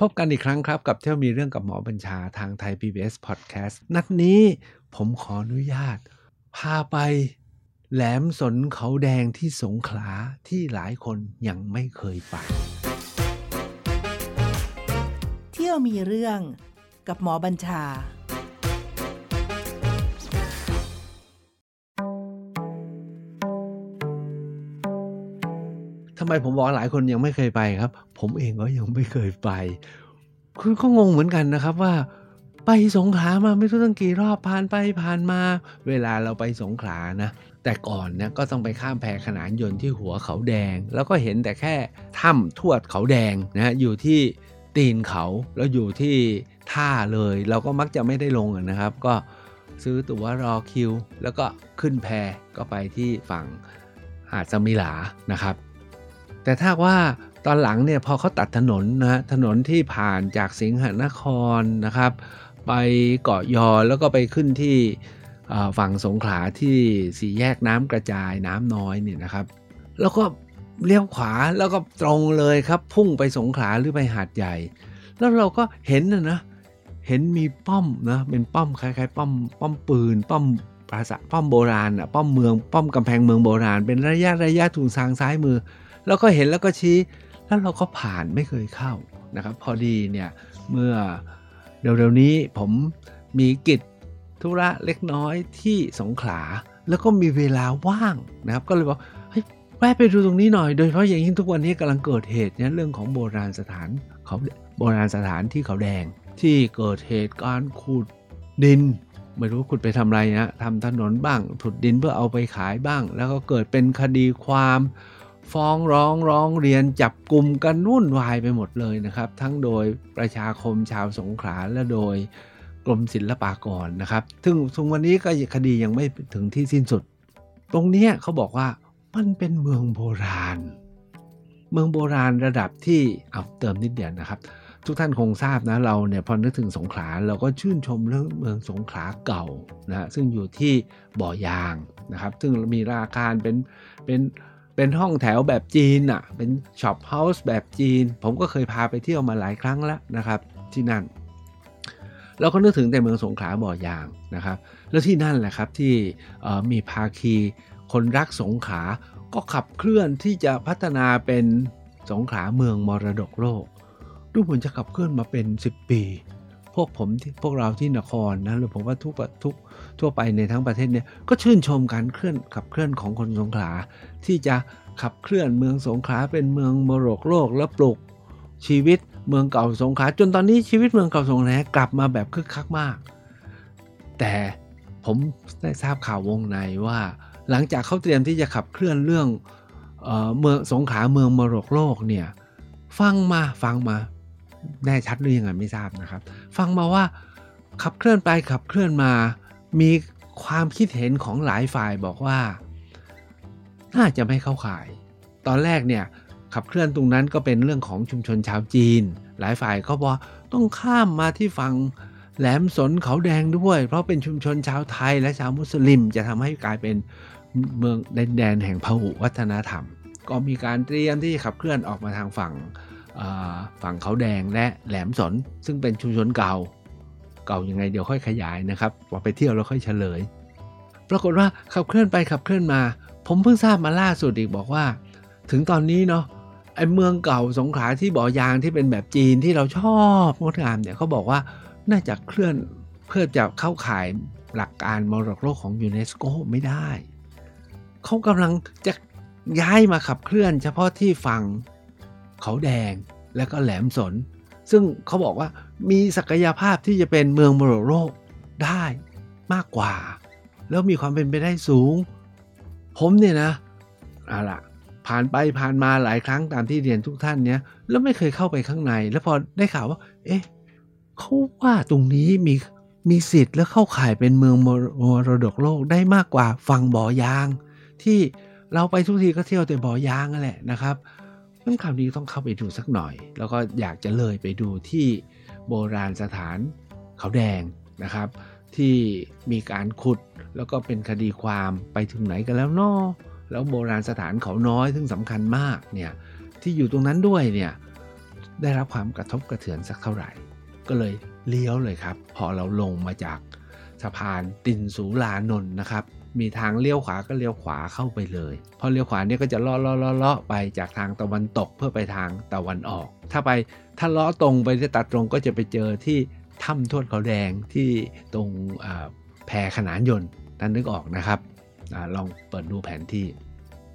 พบกันอีกครั้งครับ กับเที่ยวมีเรื่องกับหมอบัญชาทางไทย PBS Podcast นัดนี้ผมขออนุญาต พาไป แหลมสนเขาแดงที่สงขลาที่หลายคนยังไม่เคยไป เที่ยวมีเรื่องกับหมอบัญชา ไมผมบอกหลายคนยังไม่เคยไปครับ ผมเองก็ยังไม่เคยไป คือก็งงเหมือนกันนะครับว่าไปสงขลามาไม่รู้ตั้งกี่รอบผ่านไปผ่านมา เวลาเราไปสงขลานะ แต่ก่อนเนี่ยก็ต้องไปข้ามแพขนานยนต์ที่หัวเขาแดง แล้วก็เห็นแต่แค่ถ้ำทวดเขาแดงนะอยู่ที่ตีนเขาแล้วอยู่ที่ท่าเลย เราก็มักจะไม่ได้ลงนะครับ ก็ซื้อตั๋วรอคิว แล้วก็ขึ้นแพก็ไปที่ฝั่งหาดสมิลานะครับ แต่ถ้าว่าตอนหลังเนี่ยพอเขาตัดถนนนะถนนที่ผ่านจากสิงหนครนะครับ ไปเกาะยอแล้วก็ไปขึ้นที่ฝั่งสงขลาที่สี่แยกน้ำกระจายน้ำน้อยเนี่ยนะครับ แล้วก็เลี้ยวขวาแล้วก็ตรงเลยครับ พุ่งไปสงขลาหรือไปหาดใหญ่ แล้วเราก็เห็นนะนะเห็นมีป้อมนะเป็นป้อมคล้ายๆ ป้อมป้อมปืน ป้อมปราสาทป้อมโบราณอะป้อมเมืองป้อมกำแพงเมืองโบราณ เป็นระยะระยะถุงทางซ้ายมือ แล้วก็เห็นแล้วก็ชี้ แล้วเราก็ผ่านไม่เคยเข้านะครับ พอดีเนี่ยเมื่อเร็วๆนี้ผมมีกิจธุระเล็กน้อยที่สงขลา แล้วก็มีเวลาว่างนะครับ ก็เลยบอกเฮ้ยแวะไปดูตรงนี้หน่อย โดยเฉพาะอย่างยิ่งทุกวันนี้กำลังเกิดเหตุเนี่ยเรื่องของโบราณสถานเขาโบราณสถานที่เขาแดง ที่เกิดเหตุการขุดดินไม่รู้ขุดไปทำอะไรนะทำถนนบ้าง ถุดดินเพื่อเอาไปขายบ้าง แล้วก็เกิดเป็นคดีความ ฟ้องร้องร้องเรียนจับกลุ่มกันวุ่นวายไปหมดเลยนะครับ ทั้งโดยประชาคมชาวสงขลาและโดยกรมศิลปากรนะครับ ซึ่งถึงวันนี้ก็คดียังไม่ถึงที่สิ้นสุด ตรงนี้เขาบอกว่ามันเป็นเมืองโบราณ เมืองโบราณระดับที่เอาเติมนิดเดียวนะครับ ทุกท่านคงทราบนะเราเนี่ยพอนึกถึงสงขลาเราก็ชื่นชมเรื่องเมืองสงขลาเก่านะฮะซึ่งอยู่ที่บ่อยางนะครับ ซึ่งมีอาคารเป็นเป็น เป็นห้องแถวแบบจีนอะ เป็น shophouse แบบจีน ผมก็เคยพาไปเที่ยวมาหลายครั้งแล้วนะครับ ที่นั่น เราก็นึกถึงแต่เมืองสงขลาบ่อยางนะครับ แล้วที่นั่นแหละครับที่มีภาคีคนรักสงขลาก็ขับเคลื่อนที่จะพัฒนาเป็นสงขลาเมืองมรดกโลก ดูเหมือนจะขับเคลื่อนมาเป็น 10 ปี พวกผมที่พวกเราที่นครนะหรือผมว่าทุกทุก ทั่วไปในทั้งประเทศเนี่ยก็ชื่นชมการเคลื่อนขับเคลื่อนของคนสงขลาที่จะขับเคลื่อนเมืองสงขลาเป็นเมืองมรดกโลกและปลุกชีวิตเมืองเก่าสงขลาจนตอนนี้ชีวิตเมืองเก่าสงขลากลับมาแบบคึกคักมาก แต่ผมได้ทราบข่าววงในว่า หลังจากเขาเตรียมที่จะขับเคลื่อนเรื่องเมืองสงขลาเมืองมรดกโลกเนี่ยฟังมาฟังมาแน่ชัดหรือยังไงไม่ทราบนะครับ ฟังมาว่าขับเคลื่อนไปขับเคลื่อนมา มีความคิดเห็นของหลายฝ่ายบอกว่า น่าจะไม่เข้าข่าย ตอนแรกเนี่ยขับเคลื่อนตรงนั้นก็เป็นเรื่องของชุมชนชาวจีน หลายฝ่ายก็บอกต้องข้ามมาที่ฝั่งแหลมสนเขาแดงด้วย เพราะเป็นชุมชนชาวไทยและชาวมุสลิม จะทำให้กลายเป็นเมืองแดนแดนแห่งพหุวัฒนธรรม ก็มีการเตรียมที่จะขับเคลื่อนออกมาทางฝั่งฝั่งเขาแดงและแหลมสน ซึ่งเป็นชุมชนเก่า เก่ายังไงเดี๋ยวค่อยขยายนะครับพอไปเที่ยวแล้วค่อยเฉลย ปรากฏว่าขับเคลื่อนไปขับเคลื่อนมา ผมเพิ่งทราบมาล่าสุดอีกบอกว่า ถึงตอนนี้เนาะไอเมืองเก่าสงขลาที่บ่อยางที่เป็นแบบจีนที่เราชอบงดงามเนี่ยเขาบอกว่าน่าจะเคลื่อนเพื่อจะเข้าข่ายหลักการมรดกโลกของยูเนสโกไม่ได้เขากำลังจะย้ายมาขับเคลื่อน เฉพาะที่ฝั่งเขาแดงและก็แหลมสน ซึ่งเขาบอกว่ามีศักยภาพที่จะเป็นเมืองมรดกโลกได้มากกว่า แล้วมีความเป็นไปได้สูง ผมเนี่ยนะอาล่ะผ่านไปผ่านมาหลายครั้งตามที่เรียนทุกท่านเนี่ยแล้วไม่เคยเข้าไปข้างใน แล้วพอได้ข่าวว่า เอ๊ะเขาว่าตรงนี้มีมีสิทธิ์และเข้าข่ายเป็นเมืองมรมรดกโลกได้มากกว่าฝั่งบ่อยาง ที่เราไปทุกทีก็เที่ยวแต่บ่อยางนั่นแหละนะครับ งั้นคราวนี้ต้องเข้าไปดูสักหน่อย แล้วก็อยากจะเลยไปดูที่โบราณสถานเขาแดงนะครับ ที่มีการขุดแล้วก็เป็นคดีความไปถึงไหนกันแล้วเนาะแล้วโบราณสถานเขาน้อยซึ่งสำคัญมากเนี่ยที่อยู่ตรงนั้นด้วยเนี่ยได้รับความกระทบกระเทือนสักเท่าไหร่ ก็เลยเลี้ยวเลยครับ พอเราลงมาจากสะพานตินสูลานนท์นะครับ มีทางเลี้ยวขวาก็เลี้ยวขวาเข้าไปเลย พอเลี้ยวขวาเนี่ยก็จะเลาะเลาะเลาะเลาะไปจากทางตะวันตกเพื่อไปทางตะวันออก ถ้าไปถ้าเลาะตรงไปตัดตรงก็จะไปเจอที่ถ้ำทวดเขาแดงที่ตรงแพรขนานยนต์ท่านนึกออกนะครับอลองเปิดดูแผนที่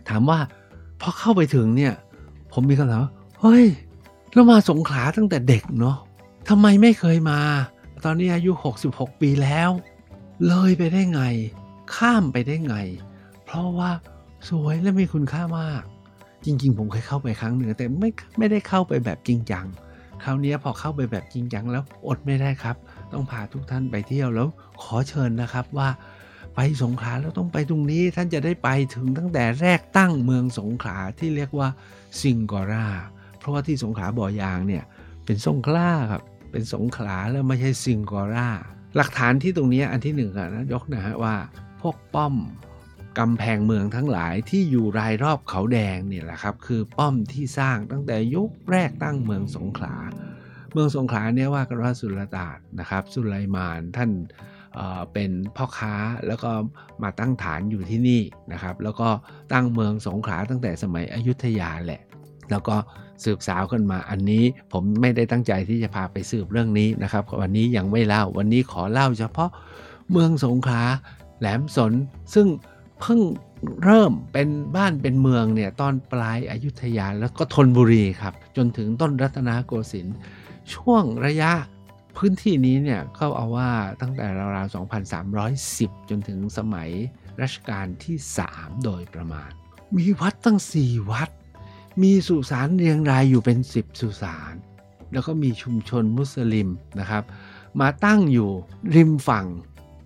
ถามว่าพอเข้าไปถึงเนี่ยผมมีคำถามว่าเฮ้ยเรามาสงขลาตั้งแต่เด็กเนาะทำไมไม่เคยมา ตอนนี้อายุ 66 ปีแล้ว เลยไปได้ไง ข้ามไปได้ไง เพราะว่าสวยและมีคุณค่ามาก จริง ๆ ผมเคยเข้าไปครั้งหนึ่งแต่ไม่ไม่ได้เข้าไปแบบจริงจังคราวนี้พอเข้าไปแบบจริงจังแล้วอดไม่ได้ครับ ต้องพาทุกท่านไปเที่ยวแล้วขอเชิญนะครับว่าไปสงขลาแล้วต้องไปตรงนี้ท่านจะได้ไปถึงตั้งแต่แรกตั้งเมืองสงขลาที่เรียกว่าซิงกอราเพราะว่าที่สงขลาบ่อยางเนี่ยเป็นสงขลาครับเป็นสงขลาแล้วไม่ใช่ซิงกอราหลักฐานที่ตรงนี้อันที่หนึ่งนะยกนะฮะว่า พวกป้อมกำแพงเมืองทั้งหลายที่อยู่รายรอบเขาแดงเนี่ยแหละครับ คือป้อมที่สร้างตั้งแต่ยุคแรกตั้งเมืองสงขลา เมืองสงขลาเนี่ยว่ากันว่าสุลต่านนะครับ สุไลมานท่านเเป็นพ่อค้าแล้วก็มาตั้งฐานอยู่ที่นี่นะครับ แล้วก็ตั้งเมืองสงขลาตั้งแต่สมัยอยุธยาแหละ แล้วก็สืบสาวกันมาอันนี้ผมไม่ได้ตั้งใจที่จะพาไปสืบเรื่องนี้นะครับ วันนี้ยังไม่เล่าวันนี้ขอเล่าเฉพาะเมืองสงขลา แหลมสน ซึ่งเพิ่งเริ่มเป็นบ้านเป็นเมืองเนี่ยตอนปลายอายุทยาแล้วก็ธนบุรีครับ จนถึงต้นรัตนโกสินทร์ช่วงระยะพื้นที่นี้เนี่ยเขาเอาว่าตั้งแต่ราวๆ 2,310 จนถึงสมัยรัชกาลที่ 3 โดยประมาณ มีวัดตั้ง 4 วัด มีสุสานเรียงรายอยู่เป็น 10 สุสาน แล้วก็มีชุมชนมุสลิมนะครับ มาตั้งอยู่ริมฝั่ง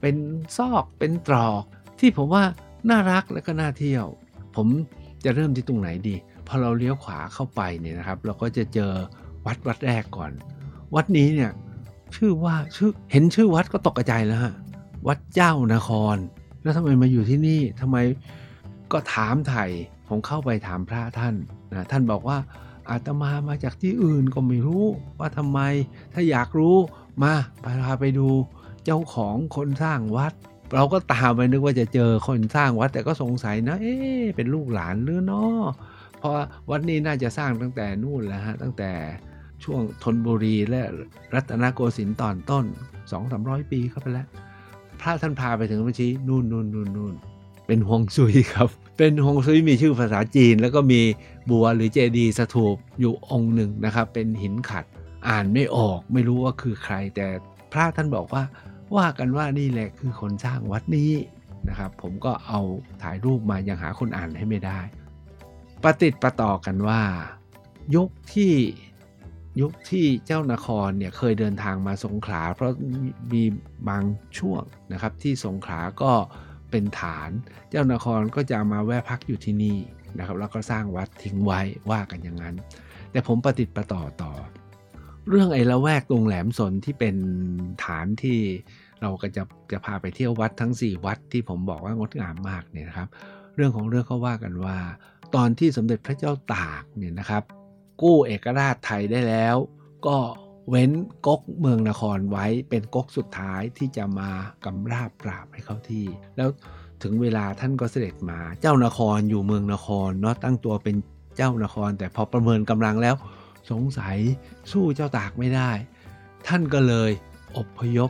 เป็นซอกเป็นตรอก ที่ผมว่าน่ารักและก็น่าเที่ยว ผมจะเริ่มที่ตรงไหนดี พอเราเลี้ยวขวาเข้าไปเนี่ยนะครับ เราก็จะเจอวัดวัดแรกก่อน วัดนี้เนี่ยชื่อว่าชื่อเห็นชื่อวัดก็ตกใจแล้วฮะวัดเจ้านคร แล้วทำไมมาอยู่ที่นี่ทำไมก็ถามไถ่ผมเข้าไปถามพระท่านนะท่านบอกว่าอาตมามาจากที่อื่นก็ไม่รู้ว่าทำไม ถ้าอยากรู้มาพาไปดู เจ้าของคนสร้างวัด เราก็ตามไปนึกว่าจะเจอคนสร้างวัด แต่ก็สงสัยนะ เอ๊ะเป็นลูกหลานหรือเนาะเพราะวัดนี้น่าจะสร้างตั้งแต่นู่นแล้วฮะตั้งแต่ช่วงธนบุรีและรัตนโกสินทร์ตอนต้น2-300ปีเข้าไปแล้ว พระท่านพาไปถึงบัญชีนู่นนู่นนู่นนู่นเป็นฮวงซุยครับ เป็นฮวงซุยมีชื่อภาษาจีน แล้วก็มีบัวหรือเจดีสถูปอยู่องค์หนึ่งนะครับ เป็นหินขัด อ่านไม่ออกไม่รู้ว่าคือใคร แต่พระท่านบอกว่า ว่ากันว่านี่แหละคือคนสร้างวัดนี้นะครับ ผมก็เอาถ่ายรูปมายังหาคนอ่านให้ไม่ได้ประติดประต่อกันว่า ยุคที่ยุคที่เจ้านครเนี่ยเคยเดินทางมาสงขลา เพราะมีบางช่วงนะครับที่สงขลาก็เป็นฐาน เจ้านครก็จะมาแวะพักอยู่ที่นี่นะครับ แล้วก็สร้างวัดทิ้งไว้ว่ากันอย่างนั้น แต่ผมประติดประต่อต่อ เรื่องไอ้ละแวกตรงแหลมสนที่เป็นฐานที่เราก็จะจะพาไปเที่ยววัดทั้ง 4 วัดที่ผมบอกว่างดงามมากเนี่ยนะครับ เรื่องของเรื่องเขาว่ากันว่า ตอนที่สมเด็จพระเจ้าตากเนี่ยนะครับ กู้เอกราชไทยได้แล้ว ก็เว้นก๊กเมืองนครไว้เป็นก๊กสุดท้ายที่จะมากำราบปราบให้เขาที่ แล้วถึงเวลาท่านก็เสด็จมาเจ้านครอยู่เมืองนครเนาะตั้งตัวเป็นเจ้านคร แต่พอประเมินกำลังแล้ว สงสัยสู้เจ้าตากไม่ได้ ท่านก็เลยอพยพ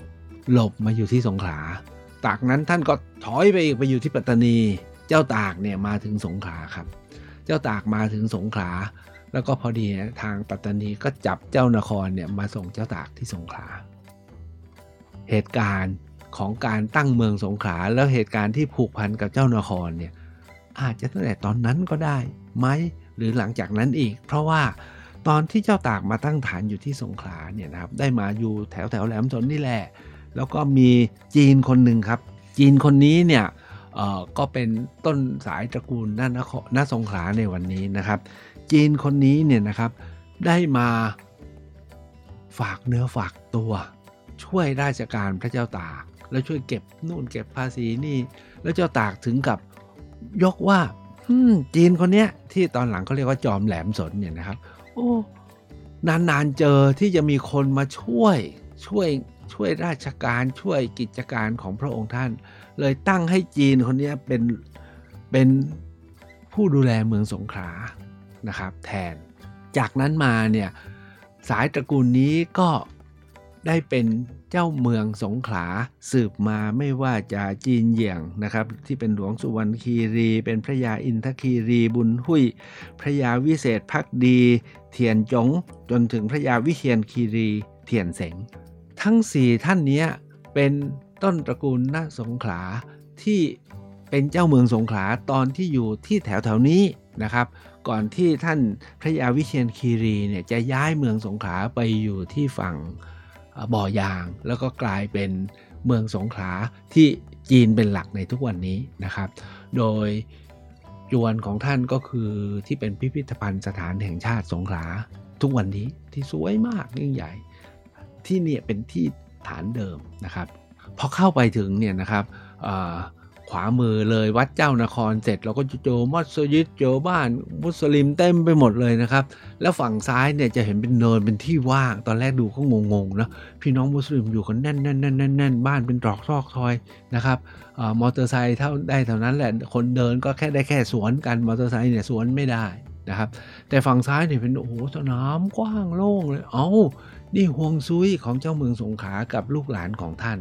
หลบมาอยู่ที่สงขลาตากนั้นท่านก็ถอยไปอีกไปอยู่ที่ปัตตานี เจ้าตากเนี่ยมาถึงสงขลาครับ เจ้าตากมาถึงสงขลา แล้วก็พอดีทางปัตตานีก็จับเจ้านครเนี่ยมาส่งเจ้าตากที่สงขลา เหตุการณ์ของการตั้งเมืองสงขลาแล้วเหตุการณ์ที่ผูกพันกับเจ้านครเนี่ยอาจจะตั้งแต่ตอนนั้นก็ได้ไหมหรือหลังจากนั้นอีก เพราะว่า ตอนที่เจ้าตากมาตั้งฐานอยู่ที่สงขลาเนี่ยนะครับได้มาอยู่แถวแถวแหลมสนนี่แหละแล้วก็มีจีนคนหนึ่งครับ จีนคนนี้เนี่ยก็เป็นต้นสายตระกูลนานานาสงขลาในวันนี้นะครับ จีนคนนี้เนี่ยนะครับได้มาฝากเนื้อฝากตัว ช่วยราชการพระเจ้าตาก แล้วช่วยเก็บนู่นเก็บภาษีนี่ แล้วเจ้าตากถึงกับยกว่าจีนคนเนี้ยที่ตอนหลังเขาเรียกว่าจอมแหลมสนเนี่ยนะครับ โอ้นานๆเจอที่จะมีคนมาช่วยช่วยช่วยราชการช่วยกิจการของพระองค์ท่าน เลยตั้งให้จีนคนนี้เป็นเป็นผู้ดูแลเมืองสงขลานะครับ แทน จากนั้นมาเนี่ยสายตระกูลนี้ก็ได้เป็นเจ้าเมืองสงขลาสืบมาไม่ว่าจะจีนเหยี่ยงนะครับ ที่เป็นหลวงสุวรรณคีรี เป็นพระยาอินทคีรีบุญหุยพระยาวิเศษพักดี เทียนจง จนถึงพระยาวิเชียนคีรีเทียนเสง ทั้งสี่ท่านนี้เป็นต้นตระกูลณสงขลาที่เป็นเจ้าเมืองสงขลาตอนที่อยู่ที่แถวแถวนี้นะครับ ก่อนที่ท่านพระยาวิเชียนคีรีเนี่ยจะย้ายเมืองสงขลาไปอยู่ที่ฝั่งบ่อยาง แล้วก็กลายเป็นเมืองสงขลาที่จีนเป็นหลักในทุกวันนี้นะครับ โดย ยวนของท่านก็คือที่เป็นพิพิธภัณฑ์สถานแห่งชาติสงขลาทุกวันนี้ที่สวยมากยิ่งใหญ่ ที่เนี่ยเป็นที่ฐานเดิมนะครับพอเข้าไปถึงเนี่ยนะครับ ขวามือเลยวัดเจ้านครเสร็จเราก็จะเจอมัสยิดเจอบ้านมุสลิมเต็มไปหมดเลยนะครับ แล้วฝั่งซ้ายเนี่ยจะเห็นเป็นเนินเป็นที่ว่าง ตอนแรกดูก็งงๆนะพี่น้องมุสลิมอยู่กันแน่นแน่นแน่นแน่นแน่นบ้านเป็นตรอกซอกซอยนะครับออมอเตอร์ไซค์เท่าได้เท่านั้นแหละคนเดินก็แค่ได้แค่สวนกันมอเตอร์ไซค์เนี่ยสวนไม่ได้นะครับ แต่ฝั่งซ้ายเนี่ยเป็นโอ้โหสนามกว้างโล่งเลยเอ้านี่ห่วงซุยของเจ้าเมืองสงขลากับลูกหลานของท่าน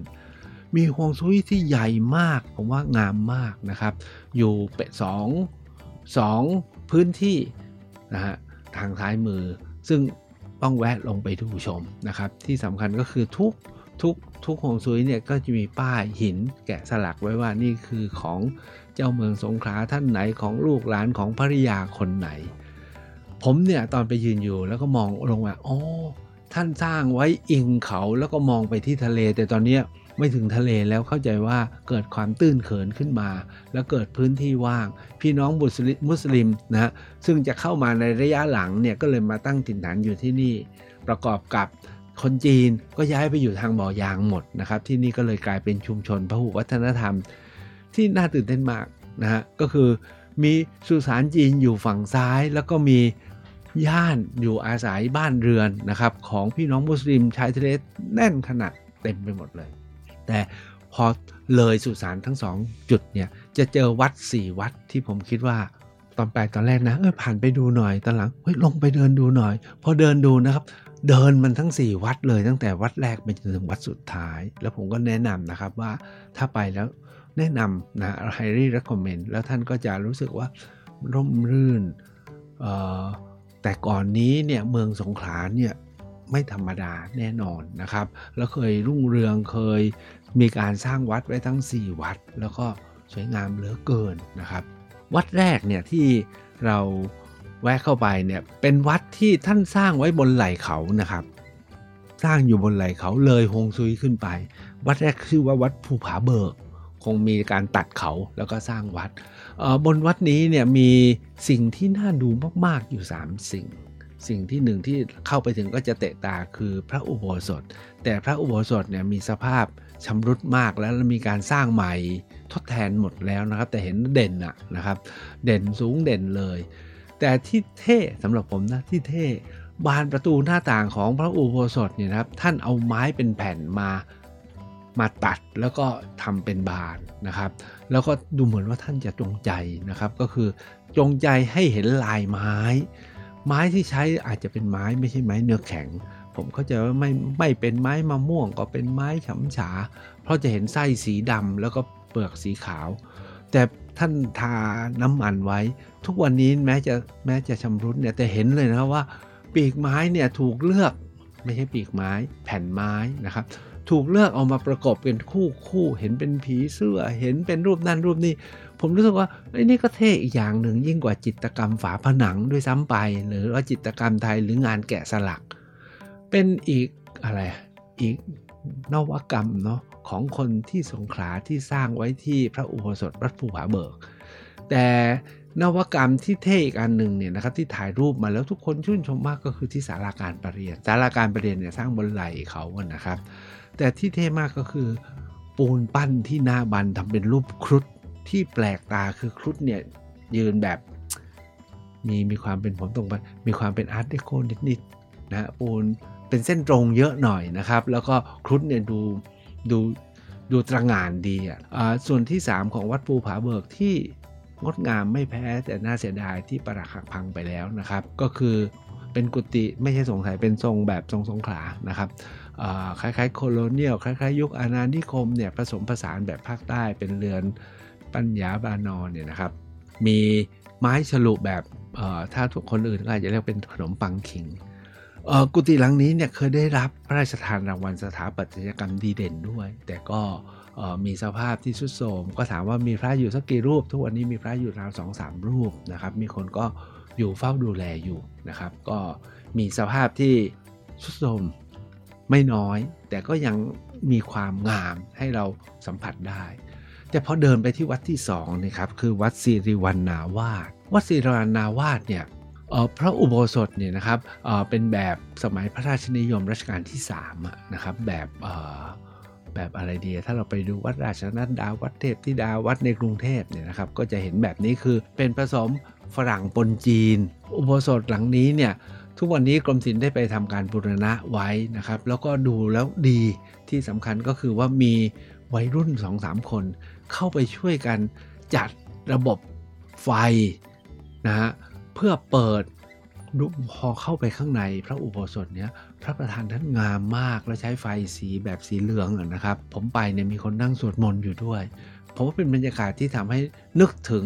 มีห่วงซุยที่ใหญ่มาก ผมว่างามมากนะครับ อยู่เป็นสองสองพื้นที่นะฮะทางซ้ายมือ ซึ่งต้องแวะลงไปดูชมนะครับ ที่สำคัญก็คือทุกทุกทุกห่วงซุยเนี่ยก็จะมีป้ายหินแกะสลักไว้ว่านี่คือของเจ้าเมืองสงขลาท่านไหนของลูกหลานของภริยาคนไหน ผมเนี่ยตอนไปยืนอยู่แล้วก็มองลงมาอ๋อท่านสร้างไว้อิงเขาแล้วก็มองไปที่ทะเล แต่ตอนเนี้ย ไม่ถึงทะเลแล้วเข้าใจว่าเกิดความตื้นเขินขึ้นมา แล้วเกิดพื้นที่ว่าง พี่น้องมุสลิมมุสลิมนะฮะซึ่งจะเข้ามาในระยะหลังเนี่ยก็เลยมาตั้งถิ่นฐานอยู่ที่นี่ ประกอบกับคนจีนก็ย้ายไปอยู่ทางบ่อยางหมดนะครับ ที่นี่ก็เลยกลายเป็นชุมชนพหุวัฒนธรรม ที่น่าตื่นเต้นมากนะฮะก็คือมีสุสานจีนอยู่ฝั่งซ้าย แล้วก็มีย่านอยู่อาศัยบ้านเรือนนะครับของพี่น้องมุสลิมชายทะเลแน่นขนาดเต็มไปหมดเลย แต่พอเลยสุสานทั้งสองจุดเนี่ยจะเจอวัดสี่วัดที่ผมคิดว่าตอนไปตอนแรกนะเออผ่านไปดูหน่อยตอนหลังเฮ้ยลงไปเดินดูหน่อย พอเดินดูนะครับ เดินมันทั้ง 4 วัดเลยตั้งแต่วัดแรกไปจนถึงวัดสุดท้าย แล้วผมก็แนะนำนะครับว่าถ้าไปแล้วแนะนำนะ highly recommend แล้วท่านก็จะรู้สึกว่าร่มรื่นแต่ก่อนนี้เนี่ยเมืองสงขลาเนี่ย ไม่ธรรมดาแน่นอนนะครับ แล้วเคยรุ่งเรืองเคยมีการสร้างวัดไว้ทั้ง 4 วัด แล้วก็สวยงามเหลือเกินนะครับ วัดแรกเนี่ยที่เราแวะเข้าไปเนี่ยเป็นวัดที่ท่านสร้างไว้บนไหล่เขานะครับ สร้างอยู่บนไหล่เขาเลยฮงซุยขึ้นไป วัดแรกชื่อว่าวัดภูผาเบิก คงมีการตัดเขาแล้วก็สร้างวัดเอ่อบนวัดนี้เนี่ยมีสิ่งที่น่าดูมากๆอยู่ 3 สิ่ง สิ่งที่หนึ่งที่เข้าไปถึงก็จะเตะตาคือพระอุโบสถ แต่พระอุโบสถเนี่ยมีสภาพชำรุดมากแล้วมีการสร้างใหม่ทดแทนหมดแล้วนะครับ แต่เห็นเด่นอะนะครับ เด่นสูงเด่นเลย แต่ที่เท่สำหรับผมนะที่เท่บานประตูหน้าต่างของพระอุโบสถเนี่ยครับท่านเอาไม้เป็นแผ่นมามาตัดแล้วก็ทำเป็นบานนะครับ แล้วก็ดูเหมือนว่าท่านจะจงใจนะครับ ก็คือจงใจให้เห็นลายไม้ ไม้ที่ใช้อาจจะเป็นไม้ไม่ใช่ไม้เนื้อแข็ง ผมเข้าใจว่าไม่ไม่เป็นไม้มะม่วงก็เป็นไม้ฉำฉา เพราะจะเห็นไส้สีดำแล้วก็เปลือกสีขาว แต่ท่านทาน้ำมันไว้ ทุกวันนี้แม้จะแม้จะชำรุดเนี่ยแต่เห็นเลยนะครับว่า ปีกไม้เนี่ยถูกเลือกไม่ใช่ปีกไม้แผ่นไม้นะครับถูกเลือกเอามาประกอบเป็นคู่คู่ เห็นเป็นผีเสื้อ เห็นเป็นรูปนั่นรูปนี้ผมรู้สึกว่าไอ้นี่ก็เท่อีกอย่างหนึ่งยิ่งกว่าจิตกรรมฝาผนังด้วยซ้ำไป หรือว่าจิตกรรมไทยหรืองานแกะสลัก เป็นอีกอะไรอีกนวกรรมเนาะของคนที่สงขลาที่สร้างไว้ที่พระอุโบสถวัดภูผาเบิก แต่นวกรรมที่เท่อีกอันหนึ่งเนี่ยนะครับที่ถ่ายรูปมาแล้วทุกคนชื่นชมมากก็คือที่ศาลาการประเรียนศาลาการประเรียนเนี่ยสร้างบนไหลเขาอะนะครับ แต่ที่เท่มากก็คือปูนปั้นที่หน้าบันทำเป็นรูปครุฑ ที่แปลกตาคือครุฑเนี่ยยืนแบบมีมีความเป็นผมตรงไปมีความเป็นอาร์ตเดโคนิดๆนะฮะปูนเป็นเส้นตรงเยอะหน่อยนะครับ แล้วก็ครุฑเนี่ยดูดูดูตระหง่านดีอะส่วนที่ 3 ของวัดภูผาเบิกที่งดงามไม่แพ้แต่น่าเสียดายที่ปรักหักพังไปแล้วนะครับ ก็คือเป็นกุฏิไม่ใช่สงสัยเป็นทรงแบบทรงสงขลานะครับอ่าคล้ายๆโคโลเนียลคล้ายๆ ยุคอาณานิคมเนี่ยผสมผสานแบบภาคใต้เป็นเรือน ปัญญาบานอนเนี่ยนะครับ มีไม้ฉลุแบบถ้าทุกคนอื่นก็อาจจะเรียกเป็นขนมปังขิงกุฏิหลังนี้เนี่ยเคยได้รับพระราชทานรางวัลสถาปัตยกรรมดีเด่นด้วย แต่ก็มีสภาพที่สุดโทรมก็ถามว่ามีพระอยู่สักกี่รูป ทุกวันนี้มีพระอยู่ราวสองสามรูปนะครับ มีคนก็อยู่เฝ้าดูแลอยู่นะครับ ก็มีสภาพที่สุดโทรมไม่น้อย แต่ก็ยังมีความงามให้เราสัมผัสได้ แต่พอเดินไปที่วัดที่2นะครับคือวัดสิริวันนาวาสวัดสิริวันนาวาสเนี่ยพระอุโบสถเนี่ยนะครับเป็นแบบสมัยพระราชนิยมรัชกาลที่3นะครับแบบแบบอะไรดีถ้าเราไปดูวัดราชนัดดาวัดเทพธิดาวัดในกรุงเทพเนี่ยนะครับก็จะเห็นแบบนี้คือเป็นผสมฝรั่งปนจีน อุโบสถหลังนี้เนี่ยทุกวันนี้กรมศิลป์ได้ไปทำการบูรณะไว้นะครับ แล้วก็ดูแล้วดีที่สำคัญก็คือว่ามีวัยรุ่น 2-3 คน เข้าไปช่วยกันจัดระบบไฟนะฮะเพื่อเปิดดูพอเข้าไปข้างในพระอุโบสถเนี้ยพระประธานท่านงามมากและใช้ไฟสีแบบสีเหลืองนะครับ ผมไปเนี่ยมีคนนั่งสวดมนต์อยู่ด้วยผมว่าเป็นบรรยากาศที่ทำให้นึกถึง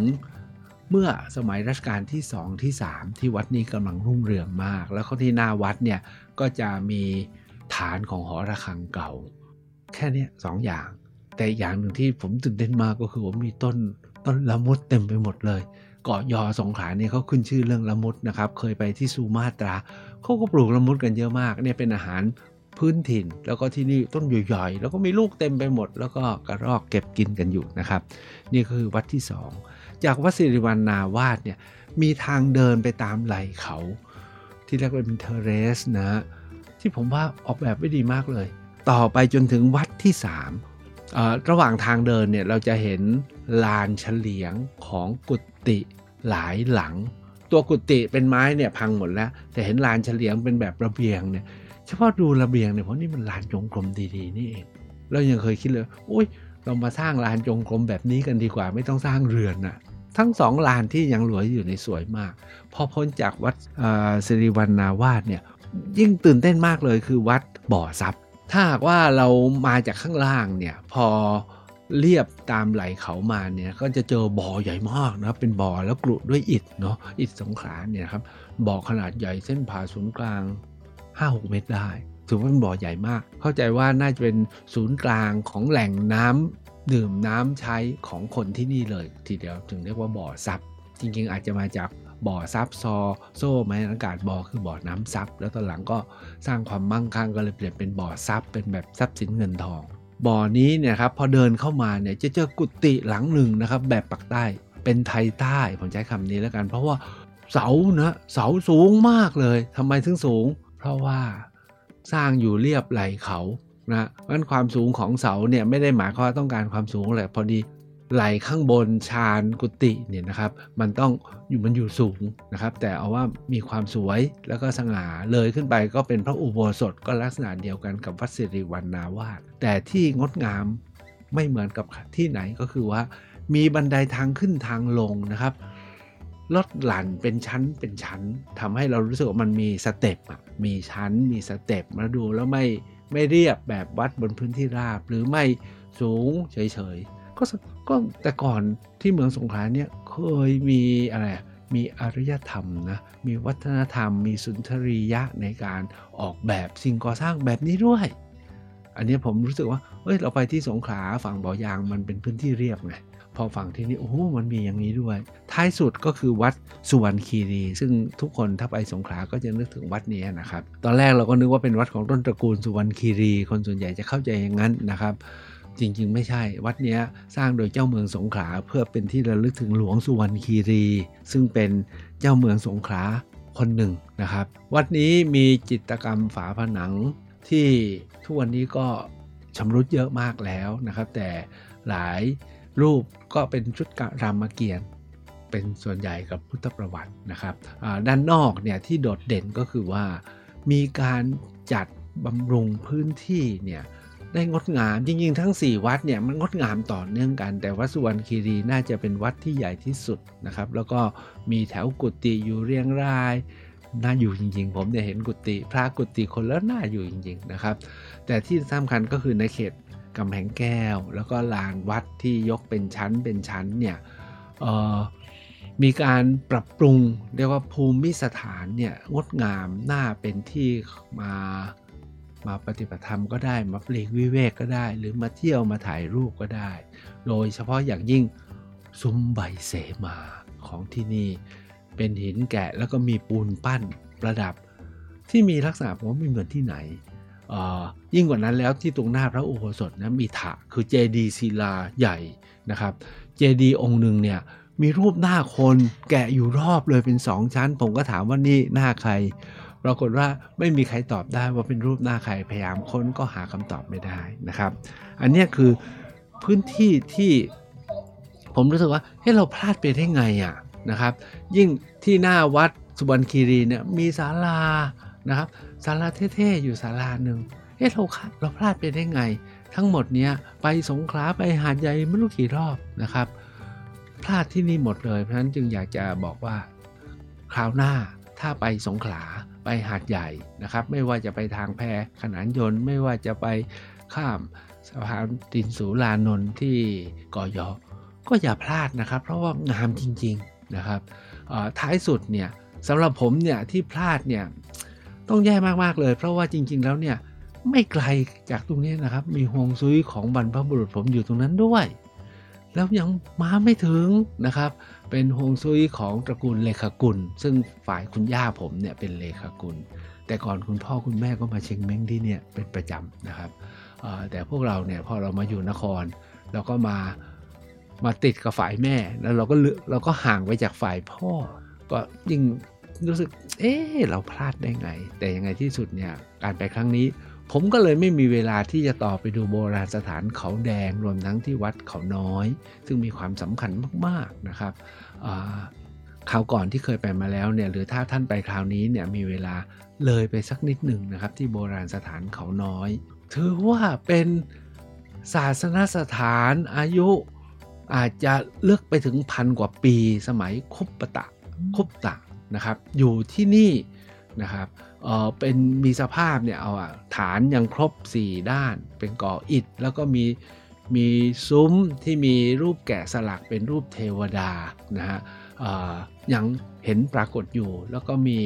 เมื่อสมัยรัชกาลที่ 2 ที่ 3 ที่วัดนี้กำลังรุ่งเรืองมาก แล้วก็ที่หน้าวัดเนี่ยก็จะมีฐานของหอระฆังเก่า แค่เนี้ยสองอย่าง แต่อย่างหนึ่งที่ผมตื่นเต้นมากก็คือว่ามีต้นต้นละมุดเต็มไปหมดเลยเกาะยอสงขลาเนี่ยเขาขึ้นชื่อเรื่องละมุดนะครับ เคยไปที่ซูมาตราเขาก็ปลูกละมุดกันเยอะมากเนี่ยเป็นอาหารพื้นถิ่น แล้วก็ที่นี่ต้นใหญ่ๆแล้วก็มีลูกเต็มไปหมด แล้วก็กระรอกเก็บกินกันอยู่นะครับ นี่คือวัดที่ 2 จากวัดสิริวันนาวาสเนี่ยมีทางเดินไปตามไหล่เขา ที่เรียกว่าเป็นเทเรสนะ ที่ผมว่าออกแบบไว้ดีมากเลย ต่อไปจนถึงวัดที่ 3 ระหว่างทางเดินเนี่ยเราจะเห็นลานเฉลียงของกุฏิหลายหลัง ตัวกุฏิเป็นไม้เนี่ยพังหมดแล้ว แต่เห็นลานเฉลียงเป็นแบบระเบียงเนี่ยเฉพาะดูระเบียงเนี่ยเพราะนี่มันลานจงกรมดีๆนี่เองเรายังเคยคิดเลยโอ้ยเรามาสร้างลานจงกรมแบบนี้กันดีกว่าไม่ต้องสร้างเรือนน่ะทั้งสองลานที่ยังหลืออยู่ในสวยมาก พอพ้นจากวัดสิริวันนาวาสเนี่ยยิ่งตื่นเต้นมากเลยคือวัดบ่อซับ ถ้าหากว่าเรามาจากข้างล่างเนี่ยพอเรียบตามไหลเขามาเนี่ยก็จะเจอบ่อใหญ่มากนะครับเป็นบ่อแล้วกรุด้วยอิฐเนาะอิฐสงขลาเนี่ยครับบ่อขนาดใหญ่เส้นผ่าศูนย์กลาง 5-6 เมตรได้ ถือว่าเป็นบ่อใหญ่มาก เข้าใจว่าน่าจะเป็นศูนย์กลางของแหล่งน้ำดื่มน้ำใช้ของคนที่นี่เลย ทีเดียวถึงเรียกว่าบ่อซับจริงๆ อาจจะมาจาก บ่อซับซอ โซ่ไม้อากาศบ่อคือบ่อน้ำซับแล้วตอนหลังก็สร้างความมั่งคั่งก็เลยเปลี่ยนเป็นบ่อซับเป็นแบบทรัพย์สินเงินทอง บ่อนี้เนี่ยครับพอเดินเข้ามาเนี่ยจะเจอกุฏิหลังหนึ่งนะครับแบบปักใต้เป็นไทยใต้ผมใช้คำนี้แล้วกัน เพราะว่าเสานะเสาสูงมากเลยทำไมถึงสูง เพราะว่าสร้างอยู่เรียบไหลเขานะเพราะฉะนั้นความสูงของเสาเนี่ยไม่ได้หมายความว่าต้องการความสูงแหละพอดี ไหลข้างบนชานกุฏิเนี่ยนะครับ มันต้องอยู่มันอยู่สูงนะครับ แต่เอาว่ามีความสวยแล้วก็สง่าเลยขึ้นไปก็เป็นพระอุโบสถก็ลักษณะเดียวกันกับวัดสิริวันนาวาสแต่ที่งดงามไม่เหมือนกับที่ไหนก็คือว่า มีบันไดทางขึ้นทางลงนะครับลดหลั่นเป็นชั้นเป็นชั้นทำให้เรารู้สึกว่ามันมีสเต็ปอะมีชั้นมีสเต็ปมาดูแล้วไม่ไม่เรียบแบบวัดบนพื้นที่ราบ หรือไม่สูงเฉยๆก็ส ก็แต่ก่อนที่เมืองสงขลาเนี่ยเคยมีอะไรมีอารยธรรมนะมีวัฒนธรรม มีสุนทรียะในการออกแบบสิ่งก่อสร้างแบบนี้ด้วย อันนี้ผมรู้สึกว่าเอ้ยเราไปที่สงขลาฝั่งบ่อยางมันเป็นพื้นที่เรียบไงพอฝั่งที่นี่โอ้โหมันมีอย่างนี้ด้วย ท้ายสุดก็คือวัดสุวรรณคีรี ซึ่งทุกคนถ้าไปสงขลาก็จะนึกถึงวัดนี้นะครับ ตอนแรกเราก็นึกว่าเป็นวัดของต้นตระกูลสุวรรณคีรี คนส่วนใหญ่จะเข้าใจอย่างนั้นนะครับ จริง ๆ ไม่ใช่ วัดเนี้ยสร้างโดยเจ้าเมืองสงขลาเพื่อเป็นที่ระลึกถึงหลวงสุวรรณคีรี ซึ่งเป็นเจ้าเมืองสงขลาคนหนึ่งนะครับ วัดนี้มีจิตรกรรมฝาผนังที่ทุกวันนี้ก็ชำรุดเยอะมากแล้วนะครับ แต่หลายรูปก็เป็นชุดกรามเกียรติ์เป็นส่วนใหญ่กับพุทธประวัตินะครับด้านนอกเนี่ยที่โดดเด่นก็คือว่ามีการจัดบำรุงพื้นที่เนี่ย ได้งดงามจริงๆ ทั้ง 4 วัดเนี่ยมันงดงามต่อเนื่องกัน แต่วัดสุวรรณคีรีน่าจะเป็นวัดที่ใหญ่ที่สุดนะครับ แล้วก็มีแถวกุฏิอยู่เรียงรายน่าอยู่จริงๆ ผมเนี่ยเห็นกุฏิพระกุฏิคนแล้วน่าอยู่จริง ๆนะครับ แต่ที่สำคัญก็คือในเขตกำแพงแก้ว แล้วก็ลานวัดที่ยกเป็นชั้นเป็นชั้นเนี่ยมีการปรับปรุงเรียกว่าภูมิสถานเนี่ยงดงามน่าเป็นที่มา มาปฏิบัติธรรมก็ได้มาปลีกวิเวกก็ได้ หรือมาเที่ยวมาถ่ายรูปก็ได้ โดยเฉพาะอย่างยิ่งซุ้มใบเสมาของที่นี่เป็นหินแกะแล้วก็มีปูนปั้นประดับ ที่มีลักษณะผมว่าไม่เหมือนที่ไหนยิ่งกว่านั้นแล้วที่ตรงหน้าพระอุโบสถนะมีถะคือเจดีศิลาใหญ่นะครับ เจดีองค์หนึ่งเนี่ยมีรูปหน้าคนแกะอยู่รอบเลยเป็นสองชั้น ผมก็ถามว่านี่หน้าใคร ปรากฏว่าไม่มีใครตอบได้ว่าเป็นรูปหน้าใครพยายามค้นก็หาคำตอบไม่ได้นะครับ อันนี้คือพื้นที่ที่ผมรู้สึกว่าเฮ้เราพลาดไปได้ไงอะนะครับ ยิ่งที่หน้าวัดสุบรรณคีรีเนี่ยมีศาลานะครับศาลาเท่ๆอยู่ศาลาหนึ่งเฮ้เราเราพลาดไปได้ไง ทั้งหมดเนี้ยไปสงขลาไปหาดใหญ่ไม่รู้กี่รอบนะครับ พลาดที่นี่หมดเลยเพราะฉะนั้นจึงอยากจะบอกว่าคราวหน้าถ้าไปสงขลา ไปหาดใหญ่นะครับ ไม่ว่าจะไปทางแพขนานยนต์ ไม่ว่าจะไปข้ามสะพานตินสูลานนท์ที่กอยอก็อย่าพลาดนะครับ เพราะว่างามจริงๆนะครับท้ายสุดเนี่ยสำหรับผมเนี่ยที่พลาดเนี่ยต้องแย่มากๆเลย เพราะว่าจริง ๆ แล้วเนี่ยไม่ไกลจากตรงนี้นะครับ มีฮวงซุยของบรรพบุรุษผมอยู่ตรงนั้นด้วย แล้วยังมาไม่ถึงนะครับ เป็นฮวงซุยของตระกูลเลขากุล ซึ่งฝ่ายคุณย่าผมเนี่ยเป็นเลขากุล แต่ก่อนคุณพ่อคุณแม่ก็มาเชียงเม้งที่เนี่ยเป็นประจำนะครับแต่พวกเราเนี่ยพอเรามาอยู่นคร เราก็มามาติดกับฝ่ายแม่แล้วเราก็เราก็ห่างไปจากฝ่ายพ่อ ก็ยิ่งรู้สึก เอ๊เราพลาดได้ไง แต่ยังไงที่สุดเนี่ยการไปครั้งนี้ ผมก็เลยไม่มีเวลาที่จะต่อไปดูโบราณสถานเขาแดงรวมทั้งที่วัดเขาน้อย ซึ่งมีความสำคัญมากๆนะครับคราวก่อนที่เคยไปมาแล้วเนี่ยหรือถ้าท่านไปคราวนี้เนี่ยมีเวลาเลยไปสักนิดหนึ่งนะครับ ที่โบราณสถานเขาน้อย ถือว่าเป็นศาสนสถานอายุอาจจะเลือกไปถึงพันกว่าปีสมัยคุปตะคุปตะนะครับ อยู่ที่นี่นะครับ เออเป็นมีสภาพเนี่ยเอาอะฐานยังครบ 4 ด้าน เป็นก่ออิฐ แล้วก็มีมีซุ้มที่มีรูปแกะสลักเป็นรูปเทวดานะฮะยังเห็นปรากฏอยู่ แล้วก็มี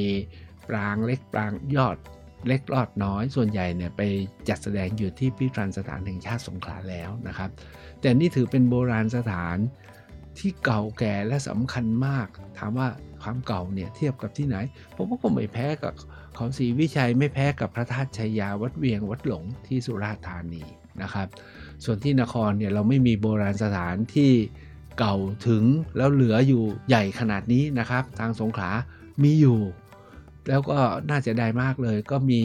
ปรางเล็กปรางยอดเล็กลอดน้อยส่วนใหญ่เนี่ยไปจัดแสดงอยู่ที่พิพิธภัณฑ์สถานแห่งชาติสงขลาแล้วนะครับ แต่นี่ถือเป็นโบราณสถานที่เก่าแก่และสำคัญมาก ถามว่าความเก่าเนี่ยเทียบกับที่ไหนผมว่าก็ไม่แพ้กับ เขาศรีวิชัยไม่แพ้กับพระธาตุชัยยาวัดเวียงวัดหลงที่สุราษฎร์ธานีนะครับ ส่วนที่นครเนี่ยเราไม่มีโบราณสถานที่เก่าถึงแล้วเหลืออยู่ใหญ่ขนาดนี้นะครับ ทางสงขลามีอยู่ แล้วก็น่าจะได้มากเลย ก็มี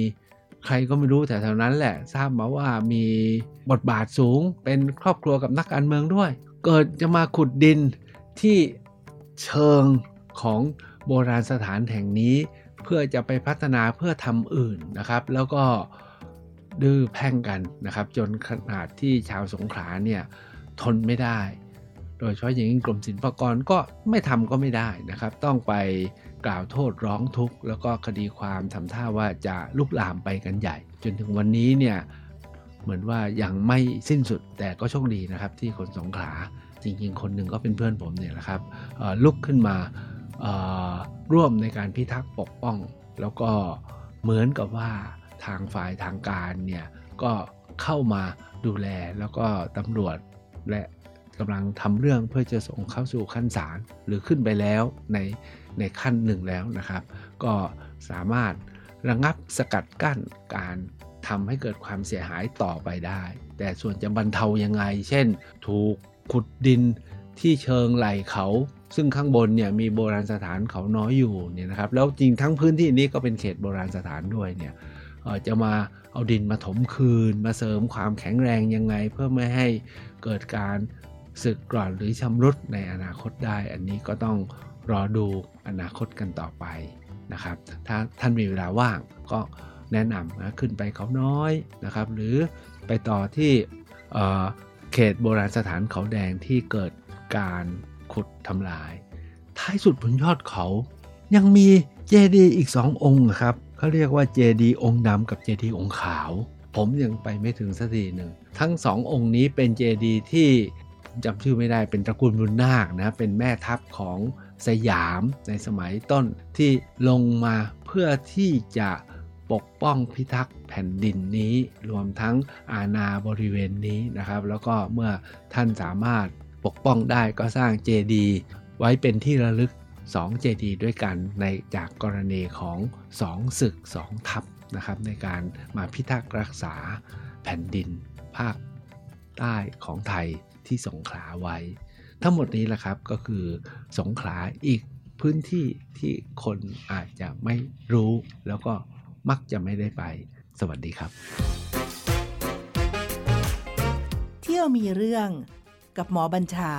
ใครก็ไม่รู้แต่แถวนั้นแหละทราบมาว่ามีบทบาทสูงเป็นครอบครัวกับนักการเมืองด้วย เกิดจะมาขุดดินที่เชิงของโบราณสถานแห่งนี้ เพื่อจะไปพัฒนาเพื่อทำอื่นนะครับ แล้วก็ดื้อแพ่งกันนะครับ จนขนาดที่ชาวสงขลาเนี่ยทนไม่ได้ โดยเฉพาะอย่างยิ่งกรมศิลปากรก็ไม่ทำก็ไม่ได้นะครับ ต้องไปกล่าวโทษร้องทุกข์แล้วก็คดีความทำท่าว่าจะลุกลามไปกันใหญ่ จนถึงวันนี้เนี่ยเหมือนว่ายังไม่สิ้นสุดแต่ก็โชคดีนะครับที่คนสงขลาจริงๆ คนหนึ่งก็เป็นเพื่อนผมเนี่ยแหละครับลุกขึ้นมา ร่วมในการพิทักษ์ปกป้อง แล้วก็เหมือนกับว่าทางฝ่ายทางการเนี่ยก็เข้ามาดูแลแล้วก็ตำรวจและกำลังทำเรื่องเพื่อจะส่งเข้าสู่ขั้นศาลหรือขึ้นไปแล้วในในขั้นหนึ่งแล้วนะครับ ก็สามารถระงับสกัดกั้นการทำให้เกิดความเสียหายต่อไปได้ แต่ส่วนจะบรรเทายังไง เช่น ถูกขุดดินที่เชิงไหลเขา ซึ่งข้างบนเนี่ยมีโบราณสถานเขาน้อยอยู่เนี่ยนะครับแล้วจริงทั้งพื้นที่นี้ก็เป็นเขตโบราณสถานด้วยเนี่ยจะมาเอาดินมาถมคืน มาเสริมความแข็งแรงยังไง เพื่อไม่ให้เกิดการสึกกร่อนหรือชำรุดในอนาคตได้ อันนี้ก็ต้องรอดูอนาคตกันต่อไปนะครับ ถ้าท่านมีเวลาว่างก็แนะนำนะขึ้นไปเขาน้อยนะครับ หรือไปต่อที่เเขตโบราณสถานเขาแดงที่เกิดการ ดทำลาย ท้ายสุดบนยอดเขา ยังมีเจดีย์อีกสององค์ครับเขาเรียกว่าเจดีย์องค์ดำกับเจดีย์องค์ขาว ผมยังไปไม่ถึงสักทีหนึ่งทั้งสององค์นี้เป็นเจดีย์ที่จำชื่อไม่ได้เป็นตระกูลบุญนาคนะเป็นแม่ทัพของสยามในสมัยต้นที่ลงมาเพื่อที่จะปกป้องพิทักษ์แผ่นดินนี้ รวมทั้งอาณาบริเวณนี้นะครับ แล้วก็เมื่อท่านสามารถ ปกป้องได้ก็สร้างเจดีย์ไว้เป็นที่ระลึก2เจดีย์ด้วยกันในจากกรณีของ2ศึก2ทัพนะครับในการมาพิทักษ์รักษาแผ่นดินภาคใต้ของไทยที่สงขลาไว้ ทั้งหมดนี้แหละครับก็คือสงขลาอีกพื้นที่ที่คนอาจจะไม่รู้แล้วก็มักจะไม่ได้ไป สวัสดีครับ เที่ยวมีเรื่อง กับหมอบัญชา